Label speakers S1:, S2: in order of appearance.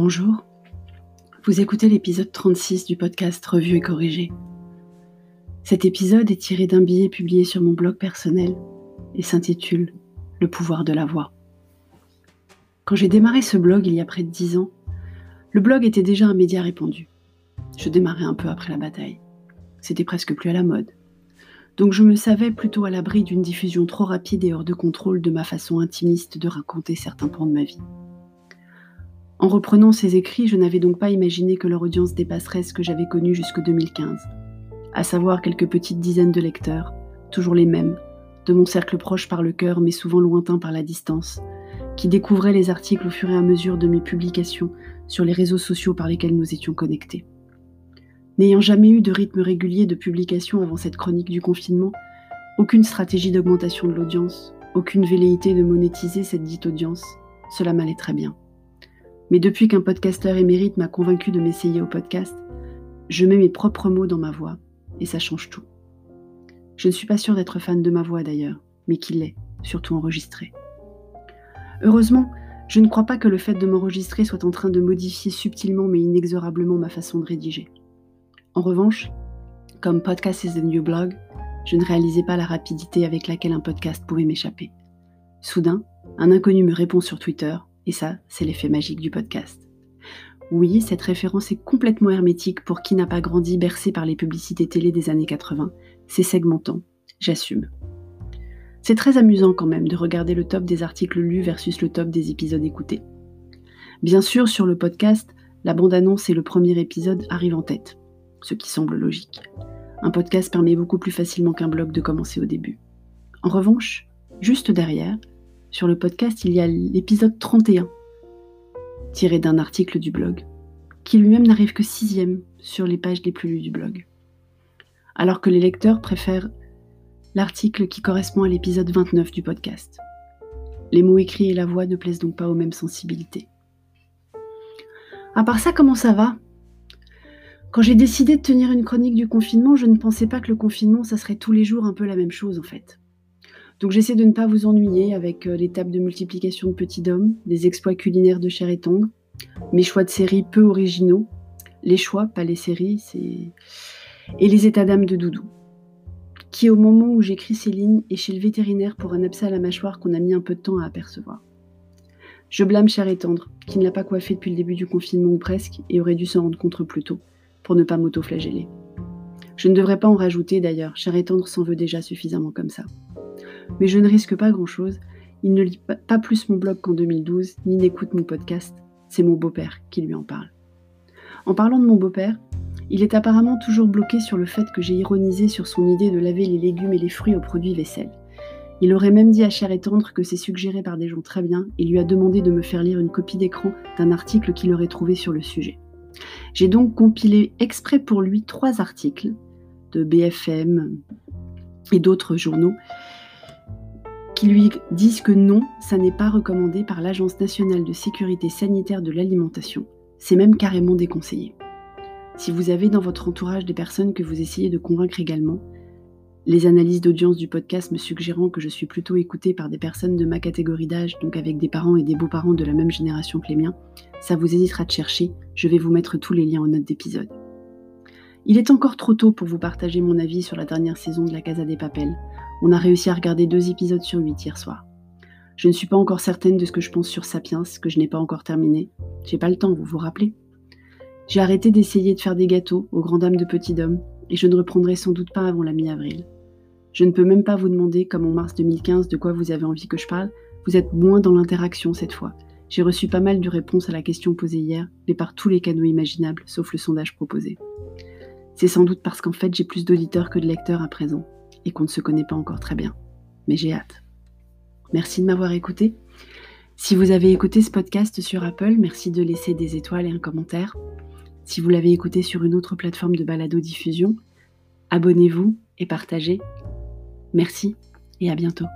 S1: Bonjour, vous écoutez l'épisode 36 du podcast Revue et corrigé. Cet épisode est tiré d'un billet publié sur mon blog personnel et s'intitule Le pouvoir de la voix. Quand j'ai démarré ce blog il y a près de 10 ans, le blog était déjà un média répandu. Je démarrais un peu après la bataille. C'était presque plus à la mode. Donc je me savais plutôt à l'abri d'une diffusion trop rapide et hors de contrôle de ma façon intimiste de raconter certains points de ma vie. En reprenant ces écrits, je n'avais donc pas imaginé que leur audience dépasserait ce que j'avais connu jusqu'en 2015, à savoir quelques petites dizaines de lecteurs, toujours les mêmes, de mon cercle proche par le cœur mais souvent lointain par la distance, qui découvraient les articles au fur et à mesure de mes publications sur les réseaux sociaux par lesquels nous étions connectés. N'ayant jamais eu de rythme régulier de publication avant cette chronique du confinement, aucune stratégie d'augmentation de l'audience, aucune velléité de monétiser cette dite audience, cela m'allait très bien. Mais depuis qu'un podcasteur émérite m'a convaincu de m'essayer au podcast, je mets mes propres mots dans ma voix, et ça change tout. Je ne suis pas sûre d'être fan de ma voix d'ailleurs, mais qu'il l'est, surtout enregistrée. Heureusement, je ne crois pas que le fait de m'enregistrer soit en train de modifier subtilement mais inexorablement ma façon de rédiger. En revanche, comme Podcast is the New Blog, je ne réalisais pas la rapidité avec laquelle un podcast pouvait m'échapper. Soudain, un inconnu me répond sur Twitter et ça, c'est l'effet magique du podcast. Oui, cette référence est complètement hermétique pour qui n'a pas grandi bercé par les publicités télé des années 80. C'est segmentant. J'assume. C'est très amusant quand même de regarder le top des articles lus versus le top des épisodes écoutés. Bien sûr, sur le podcast, la bande-annonce et le premier épisode arrivent en tête, ce qui semble logique. Un podcast permet beaucoup plus facilement qu'un blog de commencer au début. En revanche, juste derrière, sur le podcast, il y a l'épisode 31, tiré d'un article du blog, qui lui-même n'arrive que sixième sur les pages les plus lues du blog. Alors que les lecteurs préfèrent l'article qui correspond à l'épisode 29 du podcast. Les mots écrits et la voix ne plaisent donc pas aux mêmes sensibilités. À part ça, comment ça va? Quand j'ai décidé de tenir une chronique du confinement, je ne pensais pas que le confinement, ça serait tous les jours un peu la même chose en fait. Donc j'essaie de ne pas vous ennuyer avec euh, l'étape de multiplication de petits dômes, les exploits culinaires de chair et tendre, mes choix de séries peu originaux, les choix, pas les séries, et les états d'âme de Doudou, qui au moment où j'écris ces lignes est chez le vétérinaire pour un abcès à la mâchoire qu'on a mis un peu de temps à apercevoir. Je blâme Chair et Tendre, qui ne l'a pas coiffé depuis le début du confinement ou presque, et aurait dû s'en rendre compte plus tôt, pour ne pas m'auto-flageller. Je ne devrais pas en rajouter d'ailleurs, Chair et Tendre s'en veut déjà suffisamment comme ça mais je ne risque pas grand-chose. Il ne lit pas plus mon blog qu'en 2012, ni n'écoute mon podcast. C'est mon beau-père qui lui en parle. En parlant de mon beau-père, il est apparemment toujours bloqué sur le fait que j'ai ironisé sur son idée de laver les légumes et les fruits aux produits vaisselle. Il aurait même dit à Cher et Tendre que c'est suggéré par des gens très bien et lui a demandé de me faire lire une copie d'écran d'un article qu'il aurait trouvé sur le sujet. J'ai donc compilé exprès pour lui trois articles de BFM et d'autres journaux qui lui disent que non, ça n'est pas recommandé par l'Agence nationale de sécurité sanitaire de l'alimentation. C'est même carrément déconseillé. Si vous avez dans votre entourage des personnes que vous essayez de convaincre également, les analyses d'audience du podcast me suggérant que je suis plutôt écoutée par des personnes de ma catégorie d'âge, donc avec des parents et des beaux-parents de la même génération que les miens, ça vous hésitera de chercher, je vais vous mettre tous les liens en note d'épisode. Il est encore trop tôt pour vous partager mon avis sur la dernière saison de La Casa des Papels. On a réussi à regarder deux épisodes sur huit hier soir. Je ne suis pas encore certaine de ce que je pense sur Sapiens, que je n'ai pas encore terminé. J'ai pas le temps, vous vous rappelez? J'ai arrêté d'essayer de faire des gâteaux aux grandes dames de petits hommes, et je ne reprendrai sans doute pas avant la mi-avril. Je ne peux même pas vous demander, comme en mars 2015, de quoi vous avez envie que je parle. Vous êtes moins dans l'interaction cette fois. J'ai reçu pas mal de réponses à la question posée hier, mais par tous les canaux imaginables, sauf le sondage proposé. C'est sans doute parce qu'en fait j'ai plus d'auditeurs que de lecteurs à présent et qu'on ne se connaît pas encore très bien. Mais j'ai hâte. Merci de m'avoir écouté. Si vous avez écouté ce podcast sur Apple, merci de laisser des étoiles et un commentaire. Si vous l'avez écouté sur une autre plateforme de balado-diffusion, abonnez-vous et partagez. Merci et à bientôt.